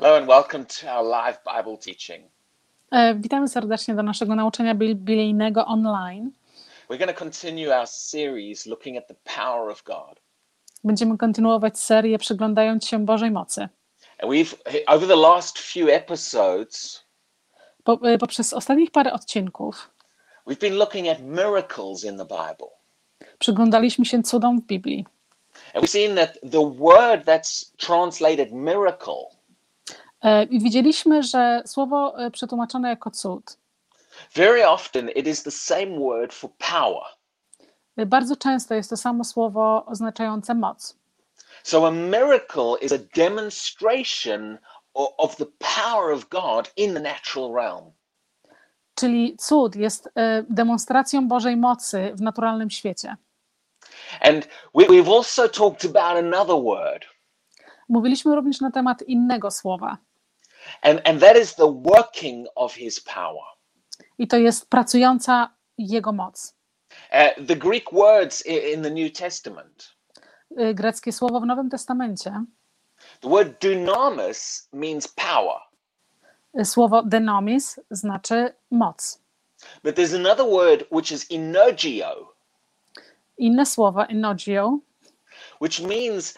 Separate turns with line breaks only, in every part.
Hello and welcome to our live Bible teaching.
E, Witamy serdecznie do naszego nauczania biblijnego online.
We're going to continue our series looking at the power of God.
Będziemy kontynuować serię przyglądając się Bożej mocy.
And we've, over the last few episodes,
Po, e, poprzez ostatnich parę odcinków
we've been looking at miracles in the Bible.
przyglądaliśmy się cudom w Biblii.
And we've seen that the word that's translated miracle
I widzieliśmy, że słowo e, przetłumaczone jako cud
very often it is the same word for power.
e, bardzo często jest to samo słowo oznaczające moc.
So a miracle is a demonstration of the power of God in the natural realm.
Czyli cud jest e, demonstracją Bożej mocy w naturalnym świecie.
And we, we've also talked about another word,
Mówiliśmy również na temat innego słowa.
And, and that is the working of his power.
I to jest pracująca Jego moc.
Uh, the Greek words in the New Testament,
E, Greckie słowo w Nowym Testamencie
the word dunamis means power,
Słowo dynamis znaczy moc.
but there's another word which is energio,
Inne słowo enogio
which means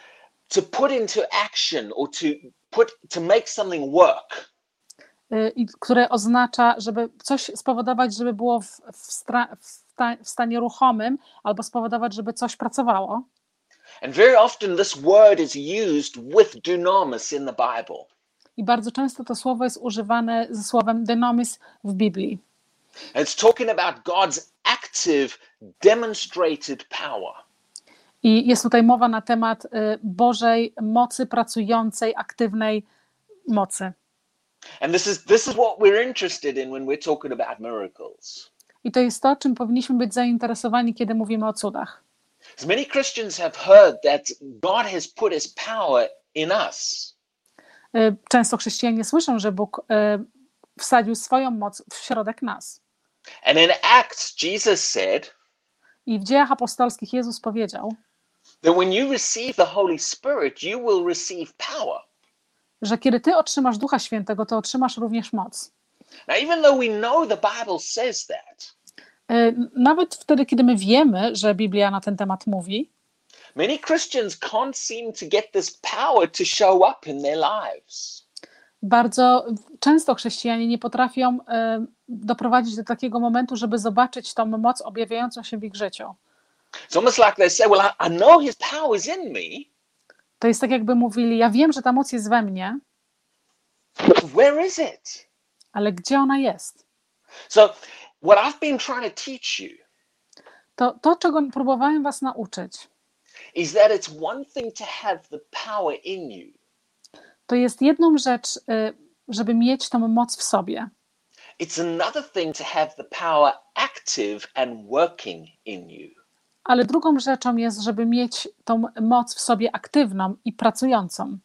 to put into action or to put to make something work.
y, i- które oznacza, żeby coś spowodować, żeby było w, w, stra, w, w stanie ruchomym, albo spowodować, żeby coś pracowało.
And very often this word is used with dunamis in the Bible.
I bardzo często to słowo jest używane ze słowem dynamis w Biblii.
And it's talking about God's active, demonstrated power.
I jest tutaj mowa na temat y, Bożej mocy pracującej, aktywnej mocy.
And this is this is what we're interested in when we're talking about miracles.
I to jest to, czym powinniśmy być zainteresowani, kiedy mówimy o cudach.
As many Christians have heard that God has put his power in us.
Y, Często chrześcijanie słyszą, że Bóg y, wsadził swoją moc w środek nas.
And in Acts, Jesus said
I w dziejach apostolskich Jezus powiedział,
that when you receive the Holy Spirit, you will receive power.
że kiedy ty otrzymasz Ducha Świętego, to otrzymasz również moc.
Now, even though we know the Bible says that,
Y, Nawet wtedy, kiedy my wiemy, że Biblia na ten temat mówi,
many Christians can't seem to get this power to show up in their lives.
bardzo często chrześcijanie nie potrafią y, doprowadzić do takiego momentu, żeby zobaczyć tą moc objawiającą się w ich życiu.
It's almost like they say, Well, I, know his power is in me,
To jest tak, jakby mówili: Ja wiem, że ta moc jest we mnie,
but where is it?
ale gdzie ona jest?
So, what I've been trying to teach you
To, to czego próbowałem Was nauczyć,
is that it's one thing to have the power in you,
to jest jedną rzecz, y, żeby mieć tą moc w sobie.
it's another thing to have the power active and working in you.
Ale drugą rzeczą jest, żeby mieć tą moc w sobie aktywną i pracującą.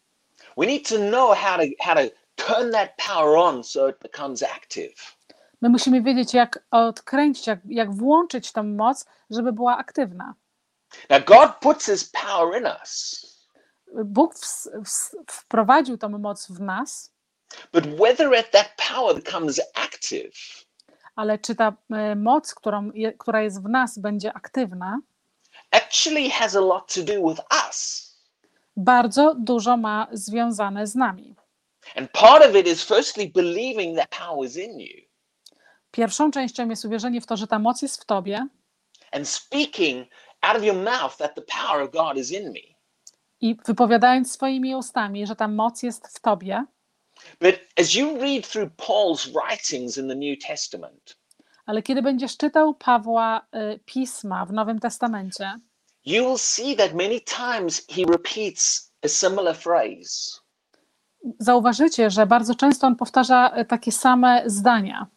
We need to know how to how to turn that power on so it becomes active.
My musimy wiedzieć, jak odkręcić, jak, jak włączyć tą moc, żeby była aktywna.
Now, God puts His power in us,
Bóg ws- ws- wprowadził tą moc w nas,
but whether that power becomes active
ale czy ta e, moc, którą, która jest w nas, będzie aktywna,
actually has a lot to do with us.
bardzo dużo ma związane z nami.
And part of it is firstly believing that power is in you
Pierwszą częścią jest uwierzenie w to, że ta moc jest w tobie
and speaking out of your mouth that the power of God is in me.
i wypowiadając swoimi ustami, że ta moc jest w tobie,
But as you read through Paul's writings in the New Testament,
ale kiedy będziesz czytał Pawła e, pisma w Nowym Testamencie,
you will see that many times he repeats a similar phrase.
zauważycie, że bardzo często on powtarza e, takie same zdania.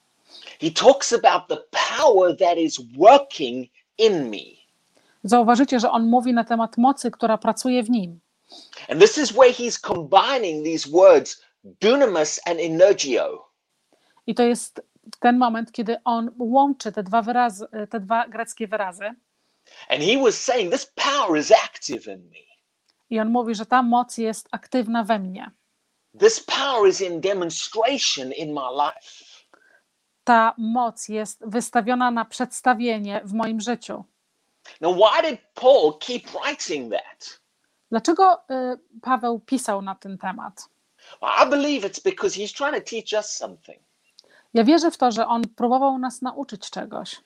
He talks about the power that is working in me.
Zauważycie, że on mówi na temat mocy, która pracuje w nim.
And this is where he's combining these words, dunamis and energio.
I to jest ten moment, kiedy on łączy te dwa wyrazy, te dwa greckie wyrazy.
And he was saying, This power is active in me.
I on mówi, że ta moc jest aktywna we mnie.
This power is in demonstration in my life.
Ta moc jest wystawiona na przedstawienie w moim życiu.
Now, why did Paul keep writing that?
Dlaczego y, Paweł pisał na ten temat?
I believe it's because he's trying to teach us something.
Ja wierzę w to, że on próbował nas nauczyć czegoś.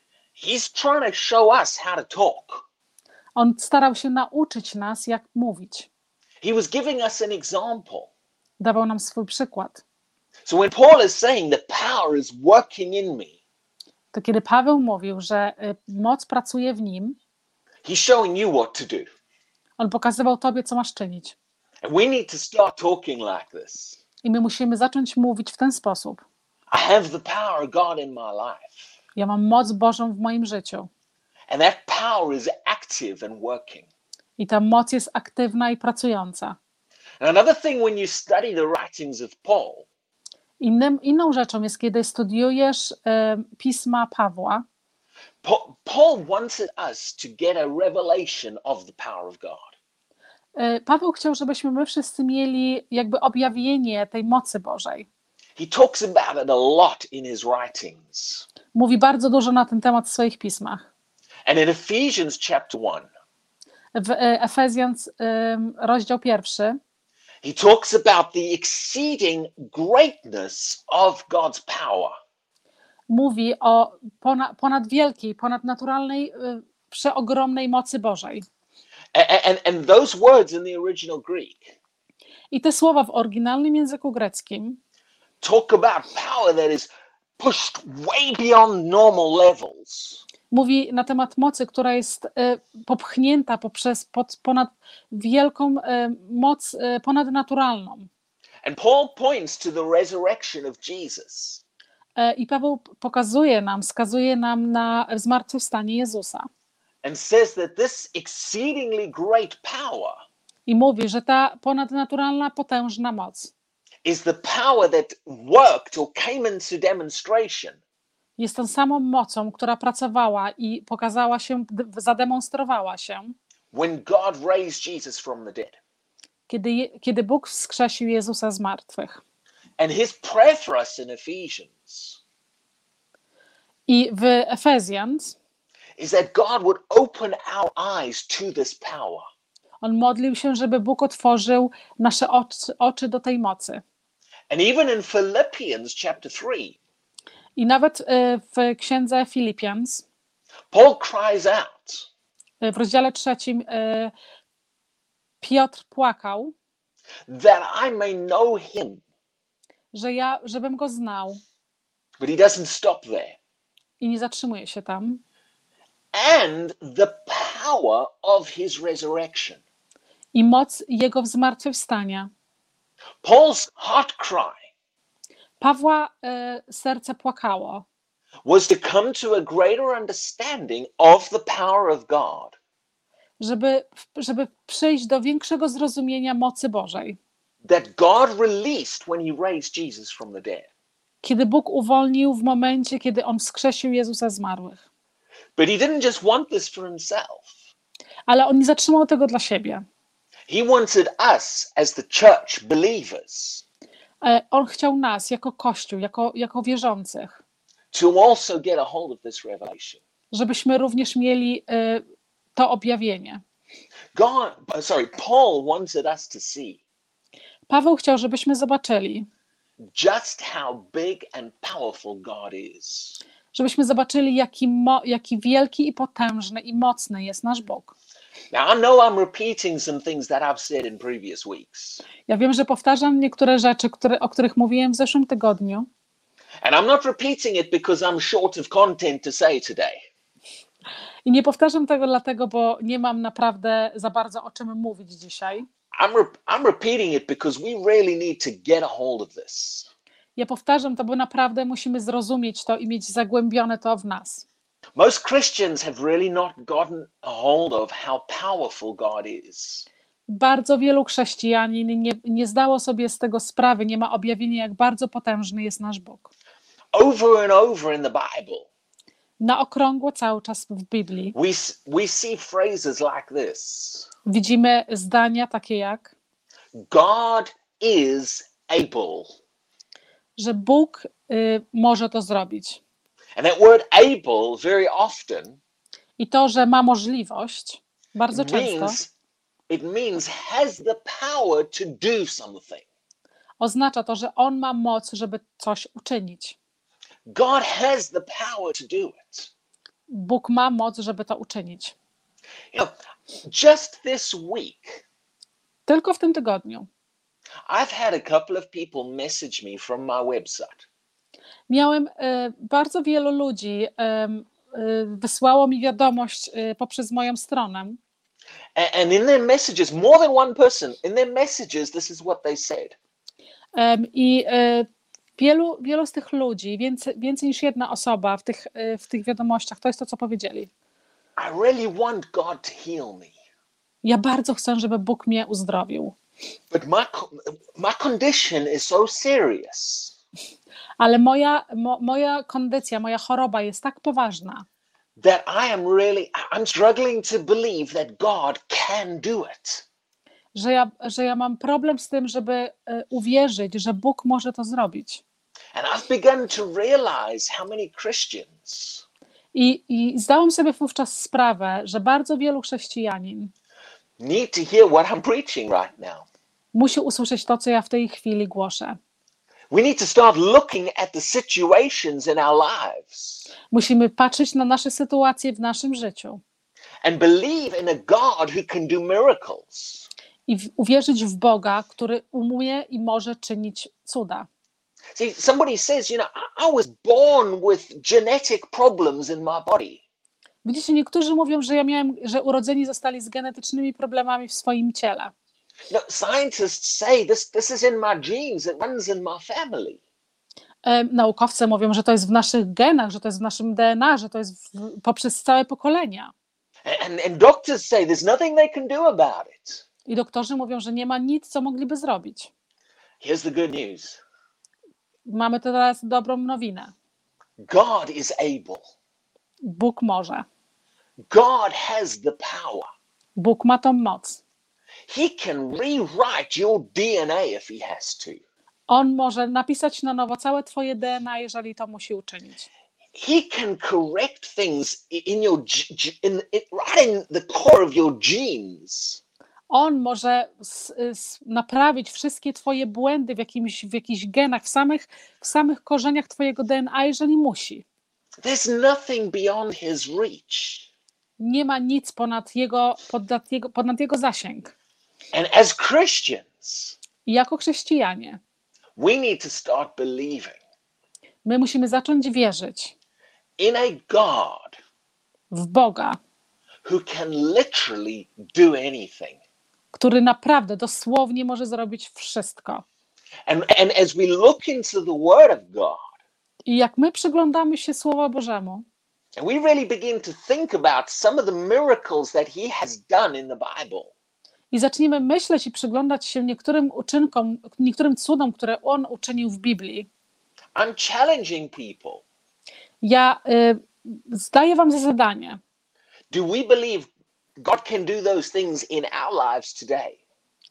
He's trying to show us how to talk.
On starał się nauczyć nas, jak mówić.
He was giving us an example.
Dawał nam swój przykład.
So when Paul is saying the power is working in me,
To kiedy Paweł mówił, że y, moc pracuje w nim,
he's showing you what to do.
on pokazywał tobie, co masz czynić.
We need to start talking like this.
I my musimy zacząć mówić w ten sposób.
I have the power of God in my life.
Ja mam moc Bożą w moim życiu.
And that power is active and working.
I ta moc jest aktywna i pracująca.
And another thing when you study the writings of Paul,
Innym, inną rzeczą jest, kiedy studiujesz e, pisma Pawła,
Pa- Paul wanted us to get a revelation of the power of God.
E, Paweł chciał, żebyśmy my wszyscy mieli jakby objawienie tej mocy Bożej.
He talks about it a lot in his writings.
Mówi bardzo dużo na ten temat w swoich pismach.
And in Ephesians chapter 1,
W e, Efezjans em, rozdział pierwszy
he talks about the exceeding greatness of God's power.
mówi o ponad, ponad wielkiej, ponadnaturalnej, y, przeogromnej mocy Bożej.
And, and those words in the original Greek
I te słowa w oryginalnym języku greckim
talk about power that is pushed way beyond normal levels.
mówi na temat mocy, która jest y, popchnięta poprzez pod, ponad wielką y, moc y, ponadnaturalną.
And Paul points to the resurrection of Jesus.
E, I Paweł pokazuje nam, wskazuje nam na zmartwychwstanie Jezusa.
And says that this exceedingly great power
I mówi, że ta ponadnaturalna, potężna moc
is the power that worked or came into demonstration
jest tą samą mocą, która pracowała i pokazała się, zademonstrowała się,
when God raised Jesus from the dead.
kiedy, kiedy Bóg wskrzesił Jezusa z martwych.
And his prayer for us in Ephesians
I w Efezjans
is that God would open our eyes to this power.
on modlił się, żeby Bóg otworzył nasze oczy, oczy do tej mocy.
And even in Philippians chapter 3,
I nawet y, w księdze Filipians,
Paul cries out
y, w rozdziale trzecim, y, Piotr płakał,
that I may know him.
że ja, żebym go znał
But he doesn't stop there.
i nie zatrzymuje się tam.
And the power of his resurrection.
I moc jego zmartwychwstania.
Paul's heart cry
Pawła y, serce płakało,
was to come to a greater understanding of the power of God
żeby, żeby przyjść do większego zrozumienia mocy Bożej.
that God released when he raised Jesus from the dead.
Kiedy Bóg uwolnił w momencie, kiedy on wskrzesił Jezusa z martwych.
But he didn't just want this for himself.
Ale on nie zatrzymał tego dla siebie.
He wanted us as the church believers
E, On chciał nas jako Kościół, jako, jako wierzących,
to also get a hold of this revelation.
żebyśmy również mieli e, to objawienie.
God, sorry, Paul wanted us to see
Paweł chciał, żebyśmy zobaczyli,
just how big and powerful God is.
Żebyśmy zobaczyli, jaki, mo, jaki wielki i potężny i mocny jest nasz Bóg. Ja wiem, że powtarzam niektóre rzeczy, które, o których mówiłem w zeszłym tygodniu,
and I'm not repeating it because I'm short of content to say today.
i nie powtarzam tego dlatego, bo nie mam naprawdę za bardzo o czym mówić dzisiaj.
I'm, re- I'm repeating it because we really need to get a hold of this.
Ja powtarzam to, bo naprawdę musimy zrozumieć to i mieć zagłębione to w nas.
Most Christians have really not gotten a hold of how powerful God is.
Bardzo wielu chrześcijanin nie, nie zdało sobie z tego sprawy, nie ma objawienia, jak bardzo potężny jest nasz Bóg.
Over and over in the Bible,
Na okrągło cały czas w Biblii
we, we see phrases like this
widzimy zdania takie jak
God is able.
Że Bóg y, może to zrobić.
And that word able very often
I to, że ma możliwość, bardzo często
it means has the power to do something.
oznacza to, że On ma moc, żeby coś uczynić.
God has the power to do it.
Bóg ma moc, żeby to uczynić.
You know, just this week,
Tylko w tym tygodniu
I've had a couple of people message me from my website.
miałem y, bardzo wielu ludzi em, y, wysłało mi wiadomość y, poprzez moją stronę.
A- And in their messages, more than one person, in their messages, this is what they said.
I e, wielu, wielu z tych ludzi, więcej, więcej niż jedna osoba w tych, e, w tych wiadomościach, to jest to, co powiedzieli.
I really want God to heal me,
Ja bardzo chcę, żeby Bóg mnie uzdrowił,
but my my condition is so serious
ale moja, mo, moja kondycja, moja choroba jest tak poważna,
that I am really I'm struggling to believe that God can do it.
że ja, że ja mam problem z tym, żeby e, uwierzyć, że Bóg może to zrobić.
And I've begun to realize how many Christians
I, I zdałam sobie wówczas sprawę, że bardzo wielu chrześcijanin
need to hear what I'm preaching right now.
musi usłyszeć to, co ja w tej chwili głoszę.
We need to start looking at the situations in our lives
Musimy patrzeć na nasze sytuacje w naszym życiu.
and believe in a God who can do miracles.
i uwierzyć w Boga, który umie i może czynić cuda.
See, somebody says, you know, I was born with genetic problems in my body.
Widzicie, niektórzy mówią, że ja miałem, że urodzeni zostali z genetycznymi problemami w swoim ciele.
No, scientists say this, this is in my genes, it runs in my family.
Naukowcy mówią, że to jest w naszych genach, że to jest w naszym DNA, że to jest w, poprzez całe pokolenia.
And, and doctors say there's nothing they can do about it.
I doktorzy mówią, że nie ma nic, co mogliby zrobić.
Here's the good news
Mamy teraz dobrą nowinę.
God is able,
Bóg może.
God has the power.
Bóg ma tą moc.
He can rewrite your DNA if He has to.
On może napisać na nowo całe twoje DNA, jeżeli to musi uczynić.
He can correct things in your in right in the core of your genes.
On może s, s, naprawić wszystkie twoje błędy w, jakimś, w jakichś genach, w samych, w samych korzeniach twojego DNA, jeżeli musi.
There's nothing beyond His reach.
Nie ma nic ponad jego, ponad jego, ponad jego zasięg.
And as Christians,
I jako chrześcijanie
we need to start believing
my musimy zacząć wierzyć
in a God
w Boga,
who can literally do anything.
który naprawdę dosłownie może zrobić wszystko.
And, and as we look into the Word of God,
I jak my przyglądamy się Słowa Bożemu
and we really begin to think about some of the miracles that He has done in the Bible,
i zaczniemy myśleć i przyglądać się niektórym uczynkom, niektórym cudom, które On uczynił w Biblii,
I'm challenging people.
ja y, zdaję Wam za zadanie,
Do we believe God can do those things in our lives today?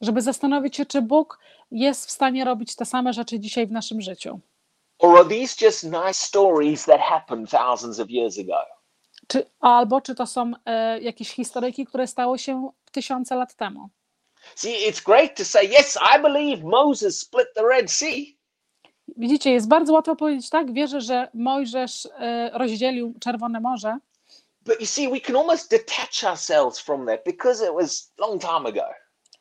żeby zastanowić się, czy Bóg jest w stanie robić te same rzeczy dzisiaj w naszym życiu.
Or are these just nice stories that happened thousands of years ago?
Czy, albo czy to są e, jakieś historyjki, które stały się tysiące lat temu.
See, it's great to say, yes, I believe Moses split the Red Sea.
Widzicie, jest bardzo łatwo powiedzieć tak, wierzę, że Mojżesz e, rozdzielił Czerwone Morze,
But you see, we can almost detach ourselves from that because it was long time ago.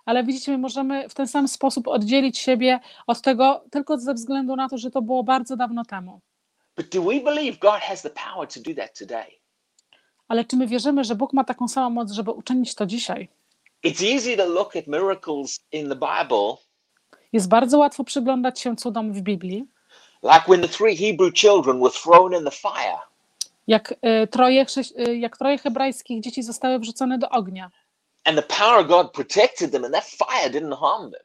Ale widzicie, my możemy w ten sam sposób oddzielić siebie od tego tylko ze względu na to, że to było bardzo dawno temu. Ale czy my wierzymy, że Bóg ma taką samą moc, żeby uczynić to dzisiaj? Jest bardzo łatwo przyglądać się cudom w Biblii,
like when the three Hebrew children were thrown in the fire.
jak e, troje, e, jak troje hebrajskich dzieci zostały wrzucone do ognia.
And the power of God protected them, and that fire didn't harm them.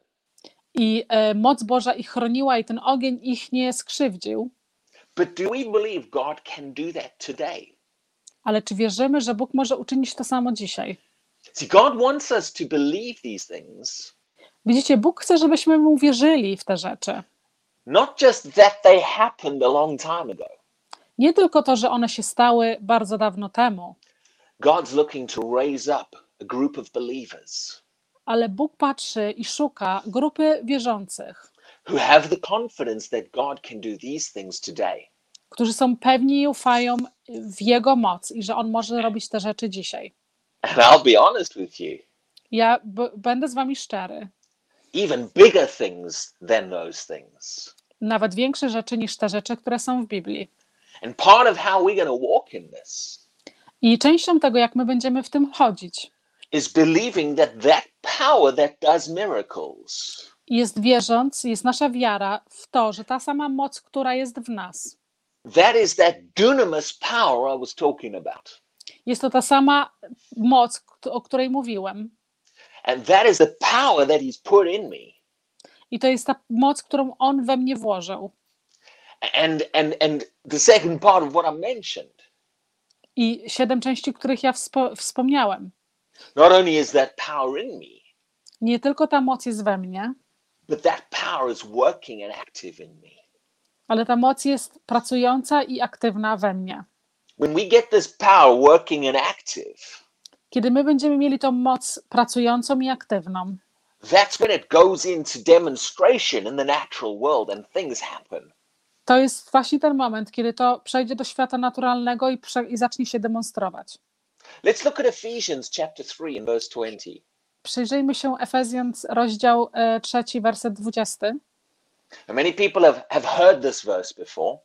I e, moc Boża ich chroniła i ten ogień ich nie skrzywdził.
But do we believe God can do that today?
Ale czy wierzymy, że Bóg może uczynić to samo dzisiaj?
See, God wants us to believe these things
Widzicie, Bóg chce, żebyśmy mu wierzyli w te rzeczy.
Not just that they happened a long time ago.
Nie tylko to, że one się stały bardzo dawno temu,
God's looking to raise up a group of believers
ale Bóg patrzy i szuka grupy wierzących,
who have the confidence that God can do these things today.
którzy są pewni i ufają w Jego moc i że On może robić te rzeczy dzisiaj.
And I'll be honest with you,
Ja będę z Wami szczery.
even bigger things than those things.
Nawet większe rzeczy niż te rzeczy, które są w Biblii.
And part of how we're going to walk in this
I częścią tego, jak my będziemy w tym chodzić,
is believing that that power that does miracles
jest wierząc, jest nasza wiara w to, że ta sama moc, która jest w nas,
that is that dunamis power I was talking about.
jest to ta sama moc, o której mówiłem.
And that is the power that he's put in me.
I to jest ta moc, którą On we mnie włożył.
And and and the second part of what I mentioned,
I siedem części, których ja wspo- wspomniałem.
Not only is that power in me,
Nie tylko ta moc jest we mnie,
but that power is working and active in me.
ale ta moc jest pracująca i aktywna we mnie.
When we get this power working and active,
Kiedy my będziemy mieli tą moc pracującą i aktywną,
that's when it goes into demonstration in the natural world and things happen.
to jest właśnie ten moment, kiedy to przejdzie do świata naturalnego i, prze- i zacznie się demonstrować.
Let's look at Ephesians chapter 3 and verse 20.
Przyjrzyjmy się Efezjan, rozdział e, trzeci, werset 20.
And many people have, have heard this verse before,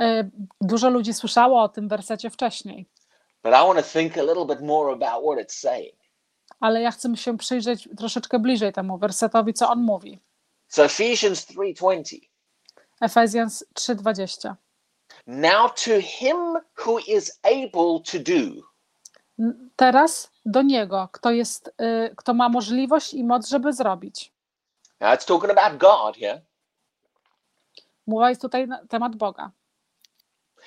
E, Dużo ludzi słyszało o tym wersecie wcześniej,
but I want to think a little bit more about what it's saying.
ale ja chcę się przyjrzeć troszeczkę bliżej temu wersetowi, co on mówi.
So Ephesians 3:20.
Efezjan 3:20.
Now to him who is able to do
Teraz do niego, kto jest, y, kto ma możliwość i moc, żeby zrobić.
Now it's talking about God here.
Mowa jest tutaj na temat Boga.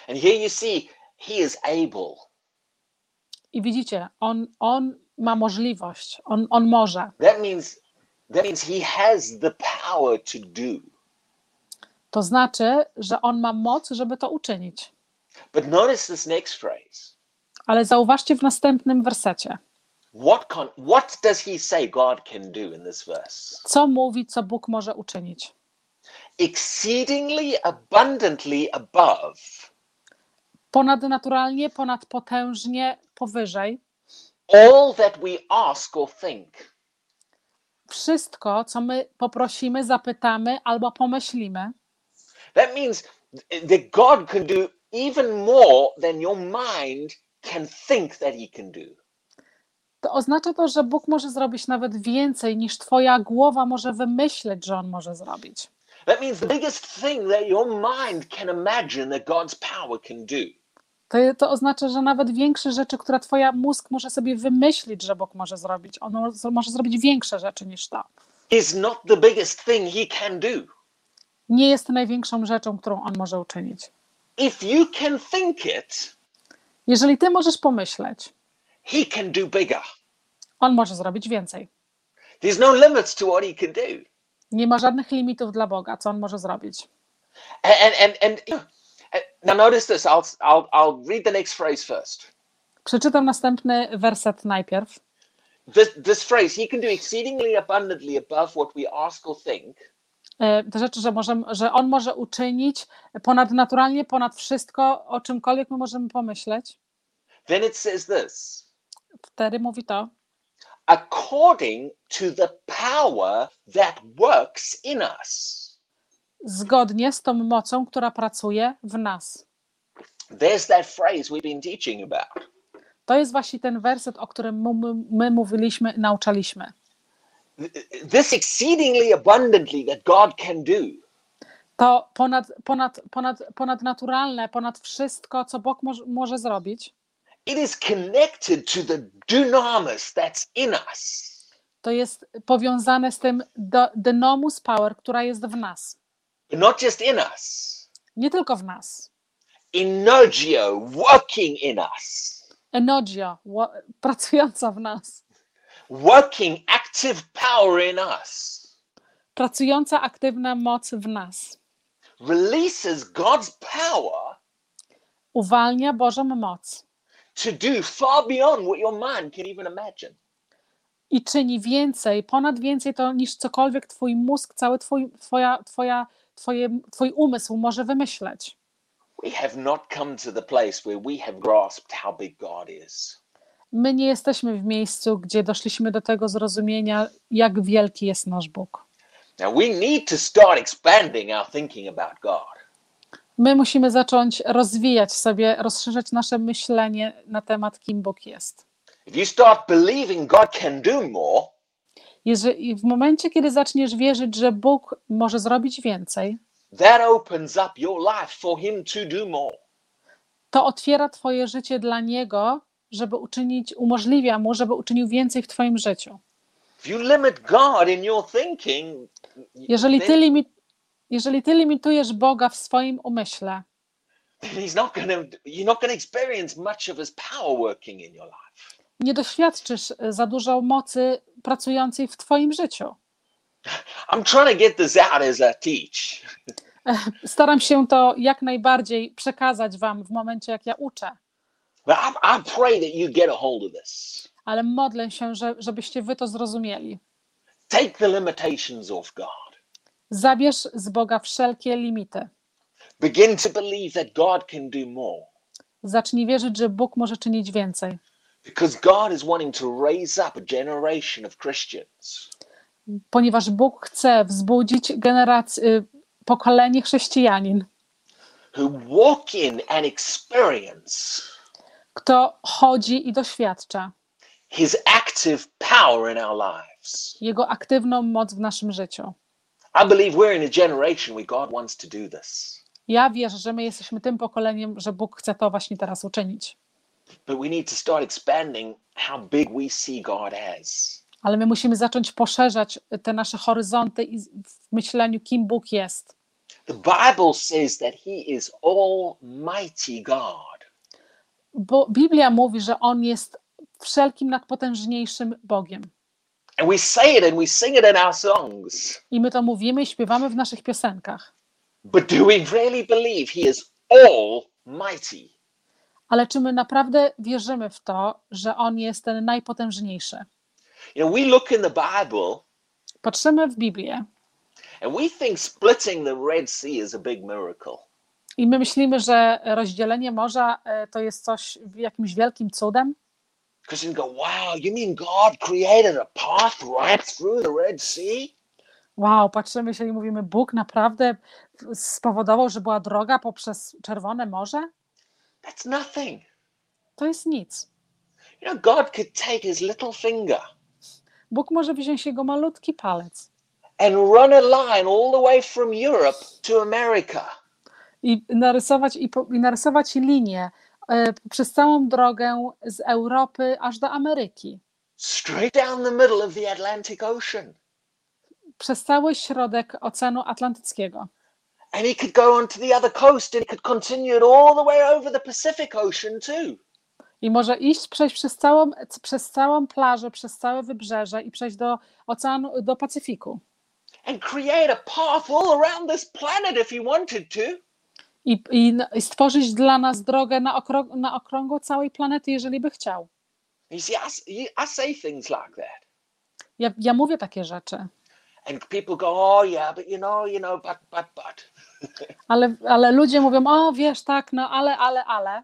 And here you see he is able.
I widzicie, on, on ma możliwość, on, on może.
That means that means he has the power to do.
To znaczy, że on ma moc, żeby to uczynić.
But notice this next phrase.
Ale zauważcie w następnym wersecie,
What con- what does he say God can do in this verse?
co mówi, co Bóg może uczynić.
Exceedingly abundantly above
Ponadnaturalnie, ponadpotężnie, powyżej.
all that we ask or think.
Wszystko, co my poprosimy, zapytamy albo pomyślimy,
That means that God can do even more than your mind can think that he can do.
to oznacza to, że Bóg może zrobić nawet więcej niż Twoja głowa może wymyśleć, że On może zrobić.
That means the biggest thing that your mind can imagine that God's power can do
To, to oznacza, że nawet większe rzeczy, które Twoja mózg może sobie wymyślić, że Bóg może zrobić, on może- zrobić większe rzeczy niż to.
is not the biggest thing he can do.
Nie jest największą rzeczą, którą On może uczynić.
If you can think it,
Jeżeli Ty możesz pomyśleć,
he can do bigger.
On może zrobić więcej.
There's no limits to what he can do.
Nie ma żadnych limitów dla Boga, co On może zrobić.
And and and, and you know, and- now notice this. I'll I'll I'll read the next phrase first.
Przeczytam następny werset najpierw.
This this phrase, he can do exceedingly abundantly above what we ask or think,
Te rzeczy, że, możemy, że On może uczynić ponadnaturalnie, ponad wszystko, o czymkolwiek my możemy pomyśleć.
then it says this
Wtedy mówi to,
according to the power that works in us.
zgodnie z tą mocą, która pracuje w nas.
There's that phrase we've been teaching about.
To jest właśnie ten werset, o którym my, my, my mówiliśmy, nauczaliśmy.
This exceedingly abundantly that God can do.
To ponad, ponad, ponad, ponadnaturalne, ponad wszystko, co Bóg może, może zrobić,
It is connected to the dunamis that's in us.
to jest powiązane z tym dynamus power, która jest w nas.
Not just in us.
Nie tylko w nas.
Energio working in us.
Enogio, ło- pracująca w nas.
Working active power in us.
pracująca aktywna moc w nas
releases God's power
uwalnia Bożą moc
to do far beyond what your mind can even imagine.
i czyni więcej, ponad więcej to niż cokolwiek twój mózg, cały twój, twoja, twoja, twoje, twój umysł może wymyśleć.
We have not come to the place where we have grasped how big God is.
My nie jesteśmy w miejscu, gdzie doszliśmy do tego zrozumienia, jak wielki jest nasz Bóg.
Now we need to start expanding our thinking about God.
My musimy zacząć rozwijać sobie, rozszerzać nasze myślenie na temat, kim Bóg jest.
If you start believing God can do more,
Jeżeli w momencie, kiedy zaczniesz wierzyć, że Bóg może zrobić więcej,
that opens up your life for Him to do more.
to otwiera Twoje życie dla Niego, żeby uczynić, umożliwia Mu, żeby uczynił więcej w Twoim życiu.
Thinking,
Jeżeli ty, jeżeli ty limitujesz Boga w swoim umyśle, nie doświadczysz e, za dużo mocy pracującej w Twoim życiu.
I'm trying to get this out as I teach.
Staram się to jak najbardziej przekazać Wam w momencie, jak ja uczę,
I, I pray that you get a hold of this.
ale modlę się, że, żebyście Wy to zrozumieli.
Take the limitations off God.
Zabierz z Boga wszelkie limity.
Begin to believe that God can do more.
Zacznij wierzyć, że Bóg może czynić więcej,
Because God is wanting to raise up a generation of Christians
ponieważ Bóg chce wzbudzić generację, pokolenie chrześcijanin,
who walk in and experience
kto chodzi i doświadcza
His active power in our lives.
Jego aktywną moc w naszym życiu.
I believe we're in a generation where God wants to do this.
Ja wierzę, że my jesteśmy tym pokoleniem, że Bóg chce to właśnie teraz uczynić.
But we need to start expanding how big we see God as.
Ale my musimy zacząć poszerzać te nasze horyzonty i w myśleniu, kim Bóg jest.
The Bible says that He is Almighty God.
Bo Biblia mówi, że On jest wszelkim nadpotężniejszym Bogiem.
And we say it and we sing it in our songs.
I my to mówimy i śpiewamy w naszych piosenkach.
But do we really believe He is Almighty?
Ale czy my naprawdę wierzymy w to, że On jest ten najpotężniejszy?
You know, we look in the Bible
Patrzymy w Biblię
and we think splitting the Red Sea is a big miracle.
I my myślimy, że rozdzielenie morza e, to jest coś jakimś wielkim cudem.
You go, wow, you mean God created a path right through the Red Sea?
Wow, patrzymy się i mówimy, Bóg naprawdę spowodował, że była droga poprzez Czerwone Morze?
That's nothing.
To jest nic.
You know, God could take his little finger
Bóg może wziąć jego malutki palec
and run a line all the way from Europe to America.
I narysować, i, po, i narysować linię e, przez całą drogę z Europy aż do Ameryki.
straight down the middle of the Atlantic Ocean.
Przez cały środek Oceanu Atlantyckiego.
And he could go on to the other coast and he could continue it all the way over the Pacific Ocean too.
I może iść, przejść przez całą, przez całą plażę, przez całe wybrzeże i przejść do oceanu, do Pacyfiku.
And create a path all around this planet if he wanted to.
I, i, i stworzyć dla nas drogę na, okrąg, na okrągło całej planety, jeżeli by chciał.
You see, I, I say things like that.
Ja, ja mówię takie rzeczy,
And people go, oh yeah, but you know, you know, but, but, but.
ale, ale ludzie mówią, o wiesz, tak, no ale, ale, ale.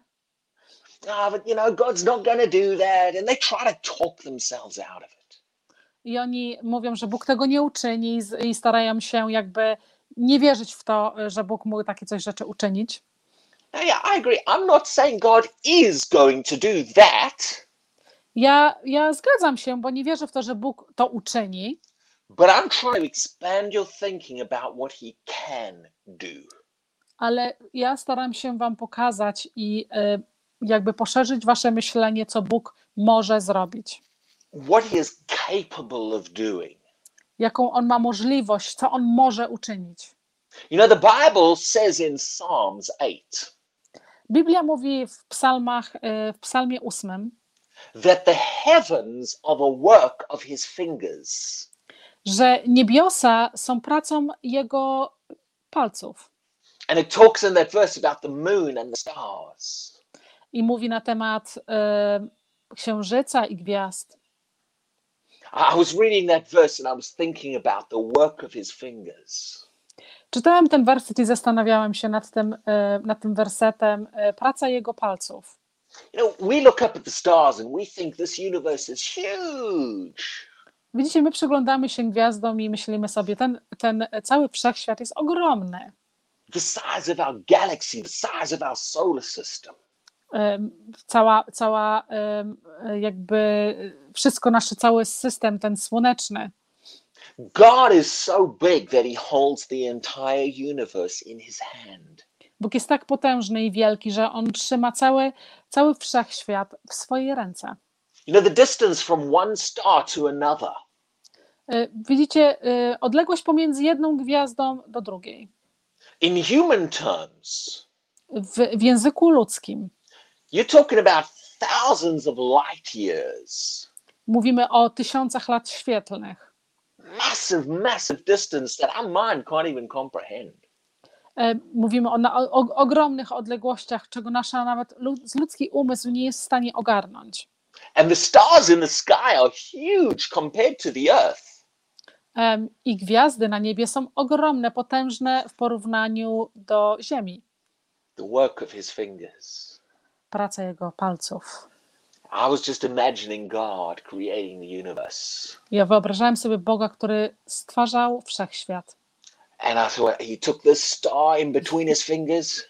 Ah, but you know, God's not going to do that. And they try to talk themselves out of it.
I oni mówią, że Bóg tego nie uczyni i starają się jakby nie wierzyć w to, że Bóg mógł takie coś rzeczy uczynić.
Yeah, I agree. I'm not saying God is going to do that,
Ja, ja zgadzam się, bo nie wierzę w to, że Bóg to uczyni,
but I'm trying to expand your thinking about what he can do.
ale ja staram się Wam pokazać i y, jakby poszerzyć Wasze myślenie, co Bóg może zrobić,
what he is capable of doing.
Jaką On ma możliwość, co On może uczynić.
You know, the Bible says in Psalms 8
Biblia mówi w psalmach, y, w psalmie ósmym,
that the heavens are the work of his fingers.
że niebiosa są pracą jego palców.
And it talks in that verse about the moon and the stars.
I mówi na temat e, księżyca i gwiazd.
I was reading that verse and I was thinking about the work of his fingers.
Czytałem ten werset i zastanawiałem się nad tym, e, nad tym wersetem, e, praca jego palców.
You know, we look up at the stars and we think this universe is huge.
Widzicie, my przyglądamy się gwiazdom i myślimy sobie, ten, ten cały wszechświat jest ogromny.
The size of our galaxy, the size of our solar system.
Cała, cała jakby wszystko, nasz cały system, ten słoneczny.
God is so big that he holds the entire universe in his hand.
Bóg jest tak potężny i wielki, że on trzyma cały, cały wszechświat w swojej ręce.
You know, the distance from one star to another
E, Widzicie, e, odległość pomiędzy jedną gwiazdą do drugiej.
in human terms,
W, w języku ludzkim
you're talking about thousands of light years.
mówimy o tysiącach lat świetlnych.
Massive, massive distance that our mind can't even comprehend.
E, Mówimy o, o, o ogromnych odległościach, czego nasza nawet lud, ludzki umysł nie jest w stanie ogarnąć.
And the stars in the sky are huge compared to the earth.
Em, I gwiazdy na niebie są ogromne, potężne w porównaniu do Ziemi.
The work of his fingers.
Praca jego palców.
I was just imagining God creating the universe.
Ja wyobrażałem sobie Boga, który stwarzał wszechświat.
And I thought he took this star in between his fingers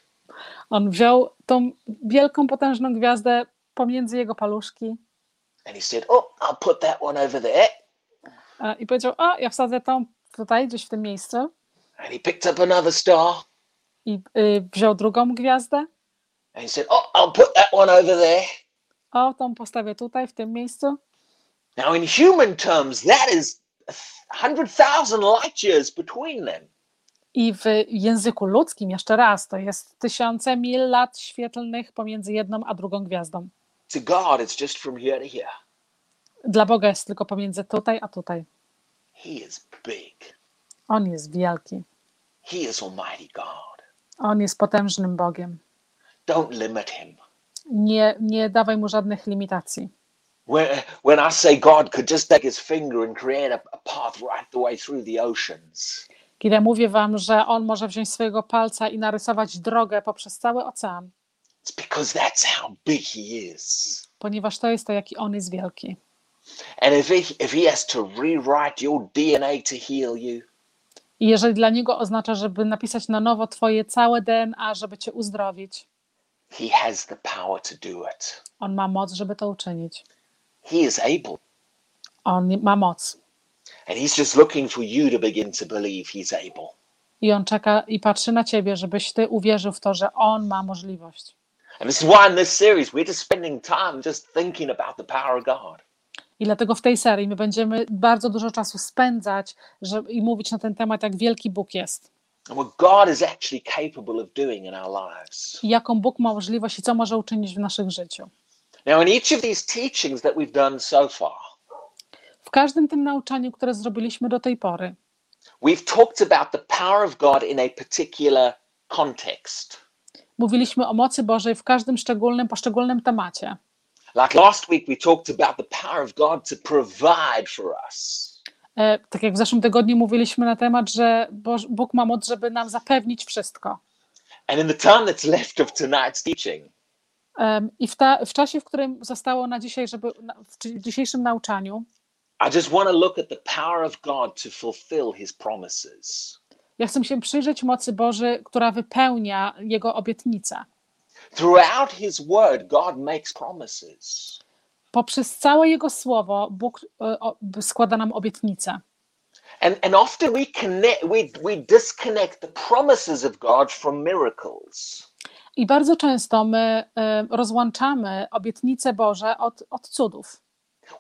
On wziął tą wielką, potężną gwiazdę pomiędzy jego paluszki
and he said, Oh, I'll put that one over there.
i powiedział: O, ja wsadzę tą tutaj, gdzieś w tym miejscu.
And he picked up another star
I y, wziął drugą gwiazdę.
And he said, Oh, I'll put that one over there.
O, tą postawię tutaj, w tym miejscu.
Now, in human terms, that is a hundred thousand light years between them.
I w języku ludzkim, jeszcze raz, to jest tysiące mil lat świetlnych pomiędzy jedną a drugą gwiazdą.
To God, it's just from here to here.
Dla Boga jest tylko pomiędzy tutaj a tutaj.
He is big.
On jest wielki.
He is Almighty God.
On jest potężnym Bogiem.
Don't limit him.
Nie, nie dawaj mu żadnych limitacji.
When, when I say God could just take his finger and create a, a path right the way through the oceans,
Kiedy ja mówię wam, że on może wziąć swojego palca i narysować drogę poprzez cały ocean,
it's because that's how big he is.
ponieważ to jest to, jaki on jest wielki.
And if he, if he has to rewrite your DNA to heal you,
I jeżeli dla niego oznacza, żeby napisać na nowo twoje całe DNA, żeby cię uzdrowić,
he has the power to do it.
on ma moc, żeby to uczynić.
He is able.
On ma moc.
And he's just looking for you to begin to believe he's able.
I on czeka i patrzy na ciebie, żebyś ty uwierzył w to, że on ma możliwość.
And this is why in this series we're just spending time just thinking about the power of God.
I dlatego w tej serii my będziemy bardzo dużo czasu spędzać żeby, i mówić na ten temat, jak wielki Bóg jest.
And what God is actually capable of doing in our lives.
I jaką Bóg ma możliwość i co może uczynić w naszych życiu.
Now, in each of these teachings that we've done so far,
W każdym tym nauczaniu, które zrobiliśmy do tej pory,
we've talked about the power of God in a particular context.
mówiliśmy o mocy Bożej w każdym szczególnym, poszczególnym temacie.
Like last week, we talked about the power of God to provide for us.
E, tak jak w zeszłym tygodniu mówiliśmy na temat, że Bóg ma moc, żeby nam zapewnić wszystko.
And in the time that's left of tonight's teaching,
Em, I w, ta, w czasie, w którym zostało na dzisiaj, żeby na- w dzi- dzisiejszym nauczaniu,
I just want to look at the power of God to fulfill his promises.
ja chcę się przyjrzeć mocy Bożej, która wypełnia Jego obietnice.
Throughout his word, God makes promises.
Poprzez całe Jego słowo Bóg e, składa nam obietnice.
And, and often we connect, we, we disconnect the promises of God from miracles.
I bardzo często my e, rozłączamy obietnice Boże od, od cudów.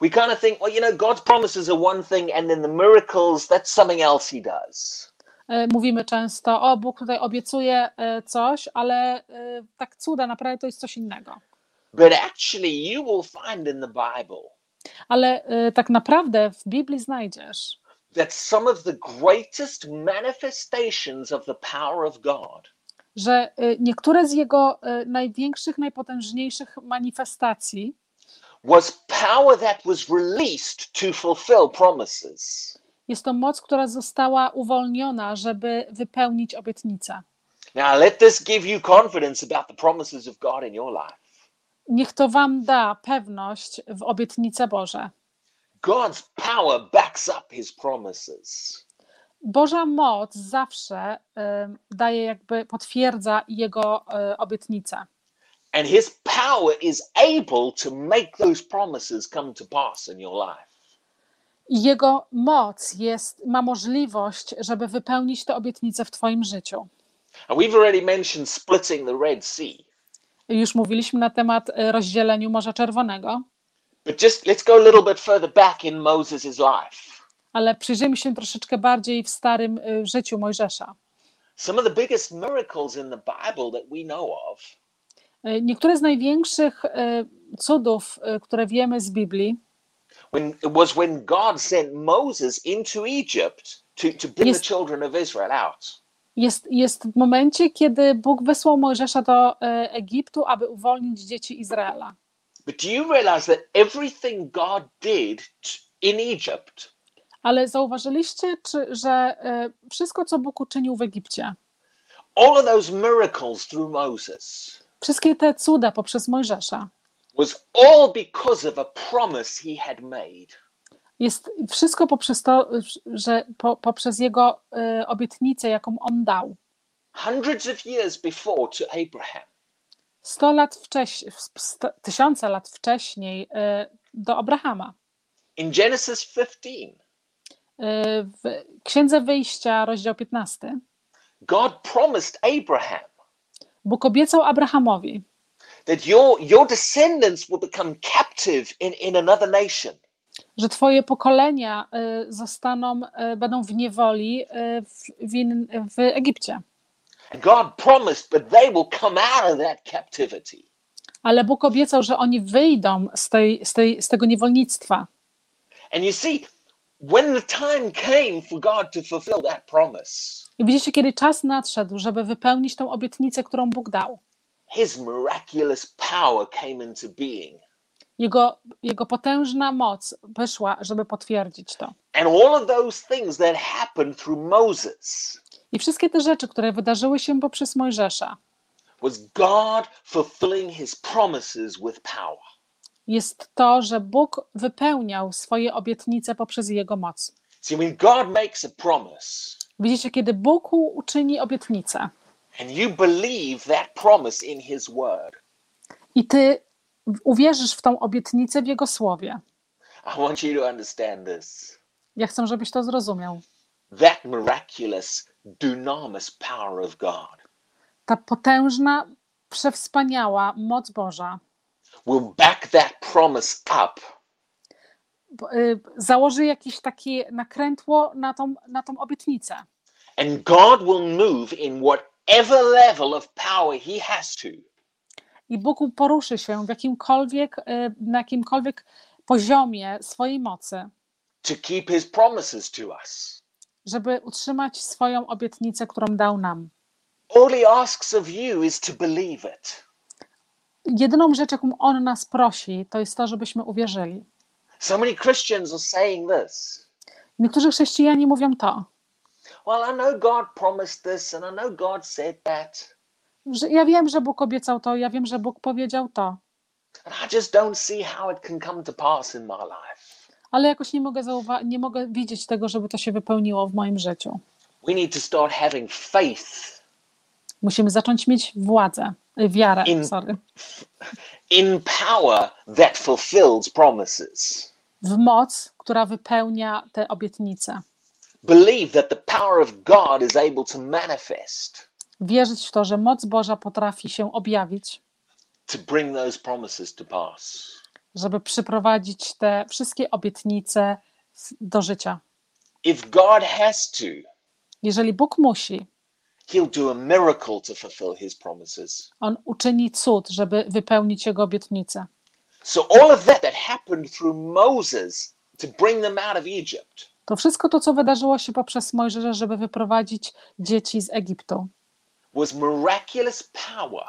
We kind of think, well, you know, God's promises are one thing, and then the miracles, that's something else he does.
E, Mówimy często, o Bóg tutaj obiecuje coś, ale tak cuda naprawdę to jest coś innego.
But actually, you will find in the Bible
Ale e, tak naprawdę w Biblii znajdziesz,
that some of the greatest manifestations of the power of God
że y, niektóre z jego y, największych, najpotężniejszych manifestacji
was power that was released to fulfill promises.
jest to moc, która została uwolniona, żeby wypełnić obietnicę.
Now, let this give you confidence about the promises of God in your life.
Niech to wam da pewność w obietnice Boże.
God's power backs up his promises.
Boża moc zawsze daje jakby potwierdza jego y, obietnice.
And his power is able to make those promises come to pass in your life.
I jego moc jest, ma możliwość, żeby wypełnić te obietnice w twoim życiu.
And we've already mentioned splitting the Red Sea.
Już mówiliśmy na temat y, rozdzieleniu Morza Czerwonego,
But just let's go a little bit further back in Moses' life.
ale przyjrzyjmy się troszeczkę bardziej w starym y, życiu Mojżesza.
Some of the biggest miracles in the Bible that we know of
Y, Niektóre z największych cudów, które wiemy z Biblii,
when it was when God sent Moses into Egypt to, to bring
Yes.
the children of Israel out.
Jest, jest w momencie, kiedy Bóg wysłał Mojżesza do y, Egiptu, aby uwolnić dzieci Izraela.
Egypt
Ale zauważyliście, czy, że y, wszystko, co Bóg uczynił w Egipcie,
all of those miracles through Moses
wszystkie te cuda poprzez Mojżesza,
was all because of a promise he had made.
Jest wszystko poprzez to, że po, poprzez jego y, obietnicę, jaką on dał.
Hundreds of years before to Abraham.
Sto lat wcześniej, tysiące lat wcześniej y, do Abrahama.
In Genesis 15,
Y, W Księdze Wyjścia, rozdział 15,
God promised Abraham
Bóg obiecał Abrahamowi,
that your, your descendants will become captive in, in another nation.
Że twoje pokolenia y, zostaną, y, będą w niewoli y, w, w, in, w Egipcie.
God promised, but they will come out of that captivity.
Ale Bóg obiecał, że oni wyjdą z, tej, z, tej, z tego niewolnictwa.
And you see, when the time came for God to fulfill that promise,
I widzicie, kiedy czas nadszedł, żeby wypełnić tą obietnicę, którą Bóg dał.
his miraculous power came into being.
Jego, jego potężna moc wyszła, żeby potwierdzić to.
And all of those things that happened through Moses
I wszystkie te rzeczy, które wydarzyły się poprzez Mojżesza,
was God fulfilling his promises with power.
jest to, że Bóg wypełniał swoje obietnice poprzez Jego moc.
See, when God makes a promise
Widzicie, kiedy Bóg uczyni obietnicę
and you believe that promise in his word,
i ty uwierzysz w tą obietnicę w Jego słowie,
I want you to understand this.
ja chcę, żebyś to zrozumiał.
That miraculous dunamis power of God
Ta potężna, przewspaniała moc Boża
will back that promise up
y, założy jakieś takie nakrętło na tą, na tą obietnicę.
and God will move in whatever level of power he has to
I Bóg poruszy się w jakimkolwiek, y, na jakimkolwiek poziomie swojej mocy,
to keep his promises to us.
żeby utrzymać swoją obietnicę, którą dał nam.
All he asks of you is to believe it.
Jedyną rzecz, jaką On nas prosi, to jest to, żebyśmy uwierzyli.
So many Christians are saying this.
Niektórzy chrześcijanie mówią to,
Well, I know God promised this and I know God said that,
że ja wiem, że Bóg obiecał to, ja wiem, że Bóg powiedział to, ale jakoś nie mogę, zauwa- nie mogę widzieć tego, żeby to się wypełniło w moim życiu.
We need to start having faith
Musimy zacząć mieć władzę, y, wiarę,
In-
sorry,
in power that fulfills promises.
w moc, która wypełnia te obietnice.
Believe that the power of God is able to manifest
Wierzyć w to, że moc Boża potrafi się objawić, żeby przyprowadzić te wszystkie obietnice do życia.
If God has to,
Jeżeli Bóg musi,
He'll do a miracle to fulfill His promises.
On uczyni cud, żeby wypełnić Jego obietnice.
So, all of that that happened through Moses to bring them out of Egypt
To wszystko to, co wydarzyło się poprzez Mojżesza, żeby wyprowadzić dzieci z Egiptu,
was miraculous power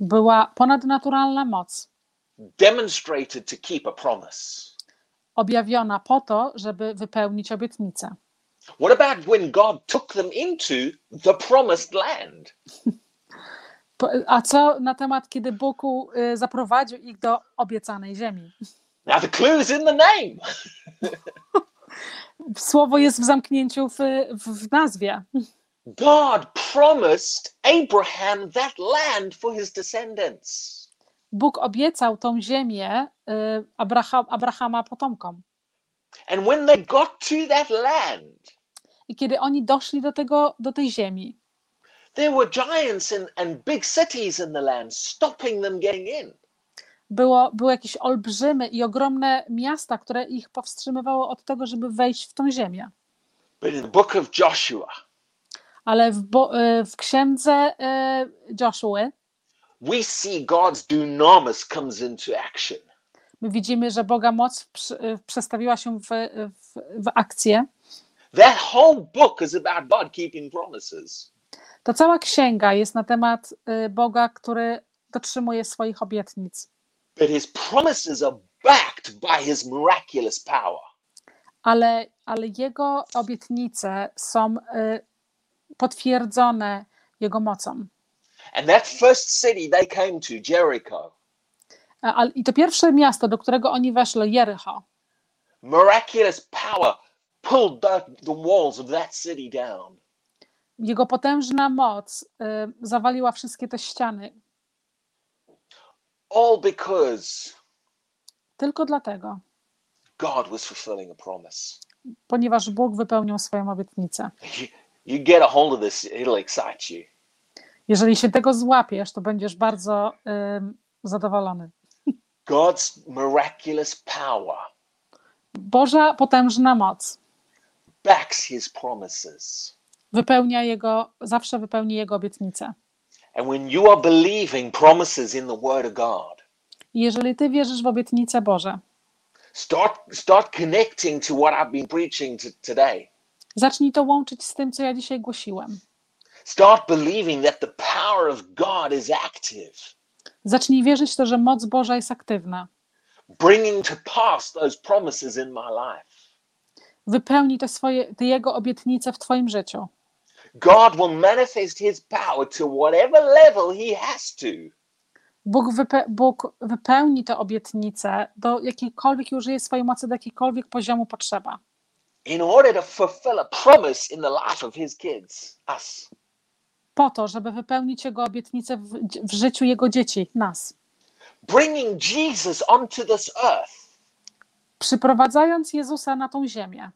była ponadnaturalna moc,
demonstrated to keep a promise.
objawiona po to, żeby wypełnić obietnicę.
What about when God took them into the promised land?
A co na temat, kiedy Bóg y, zaprowadził ich do obiecanej ziemi?
Now, the clue is in the name.
Słowo jest w zamknięciu w, w nazwie.
God promised Abraham that land for his descendants.
Bóg obiecał tą ziemię y, Abraha, Abrahama potomkom.
And when they got to that land,
I kiedy oni doszli do, tego, do tej ziemi,
there were giants and, and big cities in the land stopping them getting in.
było, były jakieś olbrzymy i ogromne miasta, które ich powstrzymywało od tego, żeby wejść w tą ziemię.
But in the book of Joshua,
Ale w, bo, y, w księdze y, Joshuły
we see God's dunamis comes into action.
my widzimy, że Boga moc y, przestawiła się w, w, w akcję.
That whole book is about God keeping promises.
To cała księga jest na temat Boga, który dotrzymuje swoich obietnic.
But his promises are backed by his miraculous power.
ale, ale jego obietnice są y, potwierdzone jego mocą.
And that first city they came to, Jericho,
A- I to pierwsze miasto, do którego oni weszli, Jericho,
miraculous power pulled the walls of that city down.
jego potężna moc y, zawaliła wszystkie te ściany.
All because
Tylko dlatego,
God was fulfilling a promise.
ponieważ Bóg wypełnił swoją obietnicę.
You, get a hold of this, it'll excite you.
Jeżeli się tego złapiesz, to będziesz bardzo ym, zadowolony.
God's miraculous power
Boża potężna moc
backs his promises.
wypełnia jego, zawsze wypełni jego obietnice.
And when you are believing promises in the Word of God,
I jeżeli ty wierzysz w obietnice Boże,
start start connecting to what I've been preaching to today.
Zacznij to łączyć z tym, co ja dzisiaj głosiłem.
Start believing that the power of God is active,
Zacznij wierzyć w to, że moc Boża jest aktywna.
bringing to pass those promises in my life.
Wypełni te swoje, te jego obietnice w Twoim życiu.
God will manifest his power to whatever level he has to
Bóg, wype, Bóg wypełni te obietnice do jakiejkolwiek, użyje swojej mocy do jakiejkolwiek poziomu potrzeba.
In order to fulfill a promise in the life of his kids, us.
Po to, żeby wypełnić jego obietnice w, w życiu jego dzieci, nas.
Bringing Jesus onto this earth,
Przyprowadzając Jezusa na tą ziemię,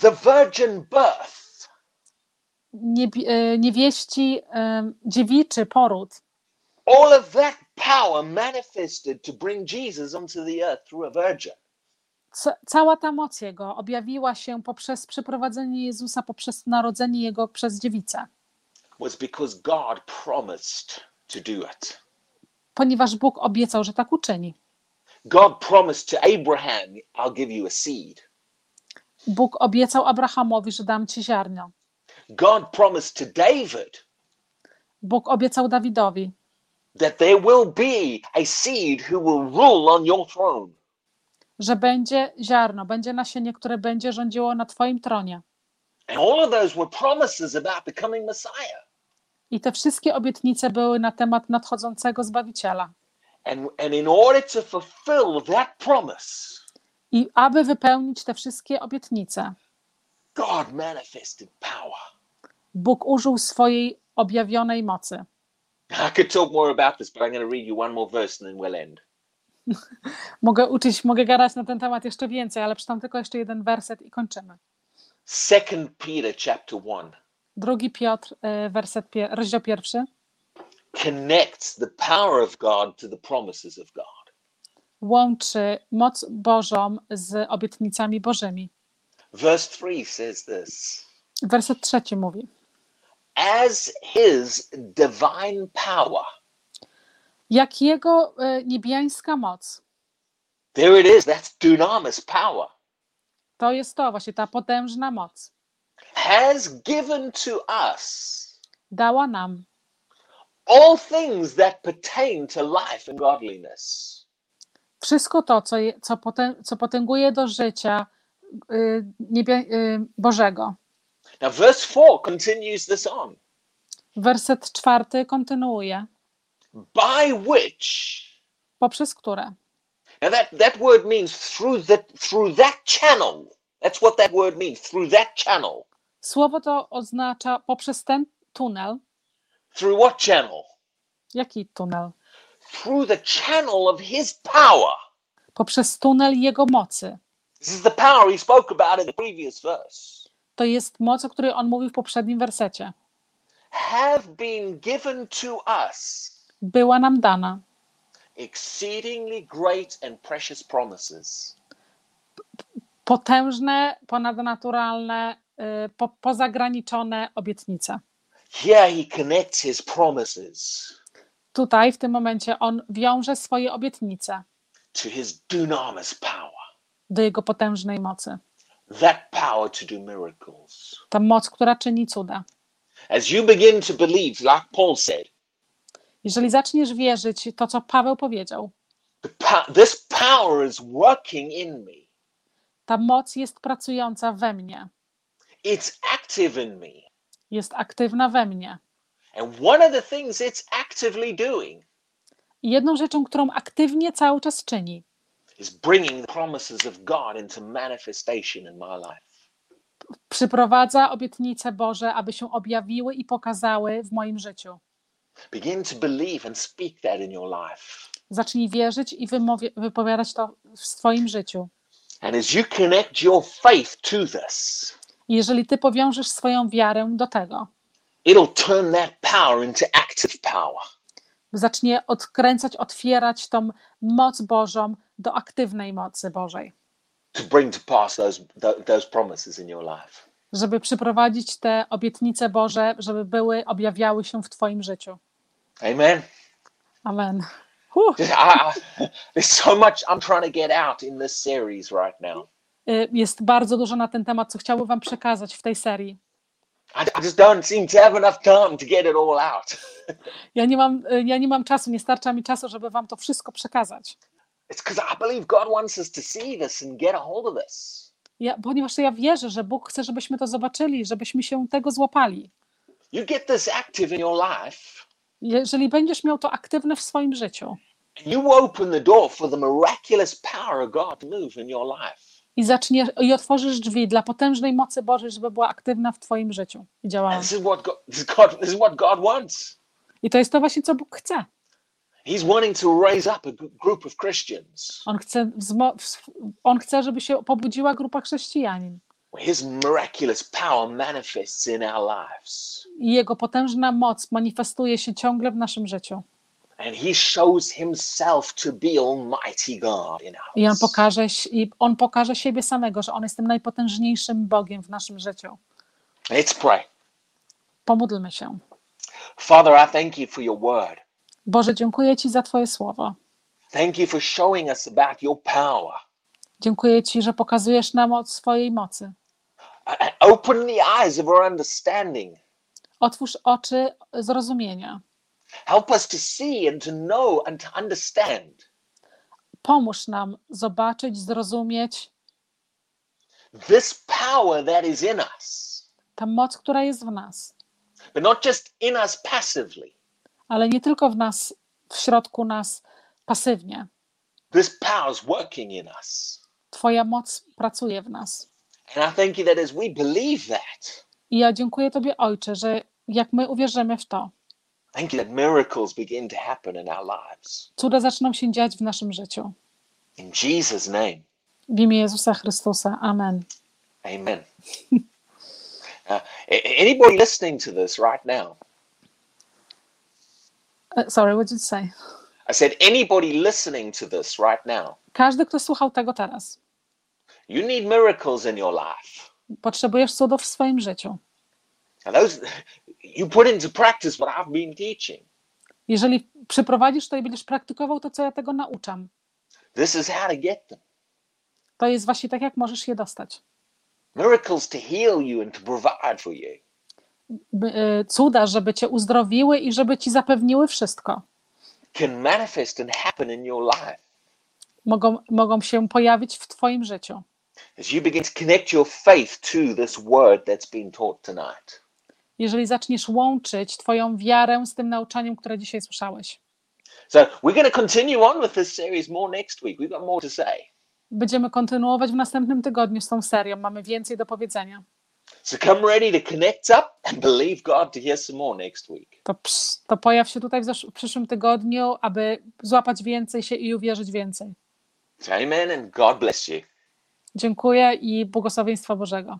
the virgin birth,
niebi- e, niewieści, em, dziewiczy poród,
all of that power manifested to bring Jesus onto the earth through a virgin.
Ca- cała ta moc jego objawiła się poprzez przyprowadzenie Jezusa, poprzez narodzenie jego przez dziewicę.
was because God promised to do it.
ponieważ Bóg obiecał, że tak uczyni.
God promised to Abraham, I'll give you a seed.
Bóg obiecał Abrahamowi, że dam ci ziarno.
God promised to David
Bóg obiecał Dawidowi,
that there will be a seed who will rule on your throne.
Że będzie ziarno, będzie nasienie, które będzie rządziło na Twoim tronie. I te wszystkie obietnice były na temat nadchodzącego Zbawiciela. I aby wypełnić te wszystkie obietnice,
God manifested power.
Bóg użył swojej objawionej mocy.
I could talk more about this, but I'm going to read you one more verse and then we'll end.
Mogę uczyć, mogę gadać na ten temat jeszcze więcej, ale przeczytam tylko jeszcze jeden werset i kończymy.
Second Peter chapter 1
Drugi Piotr, y, werset, rozdział pierwszy,
connects the power of God to the promises of God.
łączy moc Bożą z obietnicami Bożymi.
Verse 3 says this
Werset trzeci mówi:
As his divine power,
Jak jego y, niebiańska moc,
there it is, that's dunamis power,
To jest to właśnie ta potężna moc.
has given to us
Dała nam
all things that pertain to life and godliness.
wszystko to, co, je, co, potę, co potęguje do życia y, niebie, y, Bożego.
Now, verse 4 continues this on
Werset czwarty kontynuuje,
by which,
poprzez które.
now that, that word means through, the, through that channel. That's what that word means, through that channel.
Słowo to oznacza poprzez ten tunel.
Through what channel?
Jaki tunel?
Through the channel of his power.
Poprzez tunel Jego mocy.
This is the power he spoke about in the previous verse.
To jest moc, o której on mówił w poprzednim wersecie.
Have been given to us
Była nam dana
exceedingly great and precious promises.
potężne, ponadnaturalne, y, po, pozagraniczone obietnice.
Here he connects his promises
Tutaj, w tym momencie, on wiąże swoje obietnice
to his dunamis power,
do jego potężnej mocy.
that power to do miracles.
Ta moc, która czyni cuda.
As you begin to believe, like Paul said,
Jeżeli zaczniesz wierzyć to, co Paweł powiedział,
this power is working in me,
ta moc jest pracująca we mnie,
it's active in me.
jest aktywna we mnie.
And one of the things it's actively doing
I jedną rzeczą, którą aktywnie cały czas czyni,
is bringing the promises of God into manifestation in my life.
przyprowadza obietnice Boże, aby się objawiły i pokazały w moim życiu.
Begin to believe and speak that in your life.
Zacznij wierzyć i wypowiadać to w swoim życiu.
And as you connect your faith to this,
I jeżeli ty powiążesz swoją wiarę do tego,
it'll turn that power into active power.
zacznie odkręcać, otwierać tą moc Bożą do aktywnej mocy Bożej,
to bring to pass those th- those promises in your life.
żeby przyprowadzić te obietnice Boże, żeby były, objawiały się w twoim życiu.
Amen.
Amen.
Just- I, I, there's so much I'm trying to get out in this series right now.
Y, Jest bardzo dużo na ten temat, co chciałbym wam przekazać w tej serii.
I, I just don't seem to have enough time to get it all out.
Ja nie mam, y, ja nie mam czasu, nie starcza mi czasu, żeby wam to wszystko przekazać.
It's because I believe God wants us to see this and get a hold of this.
Ja, ponieważ ja wierzę, że Bóg chce, żebyśmy to zobaczyli, żebyśmy się tego złapali.
You get this active in your life,
Jeżeli będziesz miał to aktywne w swoim życiu
you open the door for the miraculous power of God to move in your life.
i zaczniesz i otworzysz drzwi dla potężnej mocy Bożej, żeby była aktywna w twoim życiu i działała.
This is what God, this is God, this is what God wants.
I to jest to właśnie, co Bóg chce.
He's wanting to raise up a group of Christians
On chce, on chce, żeby się pobudziła grupa chrześcijanin
His miraculous power manifests in our lives.
i jego potężna moc manifestuje się ciągle w naszym życiu.
And he shows himself to be Almighty God in
I on pokaże, i on pokaże siebie samego, że on jest tym najpotężniejszym Bogiem w naszym życiu.
Let's pray.
Pomódlmy się.
Father, I thank you for your word.
Boże, dziękuję Ci za Twoje słowo.
Thank you for showing us about your power.
Dziękuję Ci, że pokazujesz nam o swojej mocy.
Open the eyes of our understanding.
Otwórz oczy zrozumienia.
Help us to see and to know and to understand
Pomóż nam zobaczyć, zrozumieć
this power that is in us,
tę moc, która jest w nas,
but not just in us passively.
ale nie tylko w nas, w środku nas pasywnie.
This power is working in us.
Twoja moc pracuje w nas.
And I thank you that as we believe that,
I ja dziękuję Tobie, Ojcze, że jak my uwierzymy w to,
thank you that miracles begin to happen in our lives.
cuda zaczną się dziać w naszym życiu.
In Jesus' name.
W imię Jezusa Chrystusa. Amen.
Amen. Uh, anybody listening to this right now?
E, Sorry, what did you say?
I said, anybody listening to this right now?
Każdy, kto słuchał tego teraz,
You need miracles in your life.
potrzebujesz cudów w swoim życiu.
And those, you put into practice what I've been teaching.
Jeżeli przyprowadzisz to i będziesz praktykował to, co ja tego nauczam,
This is how to get them.
to jest właśnie tak, jak możesz je dostać.
Miracles to heal you and to provide for you.
Y, Cuda, żeby cię uzdrowiły i żeby ci zapewniły wszystko.
Can manifest and happen in your life.
Mogą, mogą się pojawić w twoim życiu.
As you begin to connect your faith to this word that's been taught tonight.
Jeżeli zaczniesz łączyć twoją wiarę z tym nauczaniem, które dzisiaj słyszałeś.
So we're going to continue on with this series more next week. We've got more to say.
Będziemy kontynuować w następnym tygodniu z tą serią. Mamy więcej do powiedzenia.
So come ready to connect up and believe God to hear some more next week.
To, to pojaw się tutaj w, w przyszłym tygodniu, aby złapać więcej się i uwierzyć więcej.
Amen and God bless you.
Dziękuję i błogosławieństwa Bożego.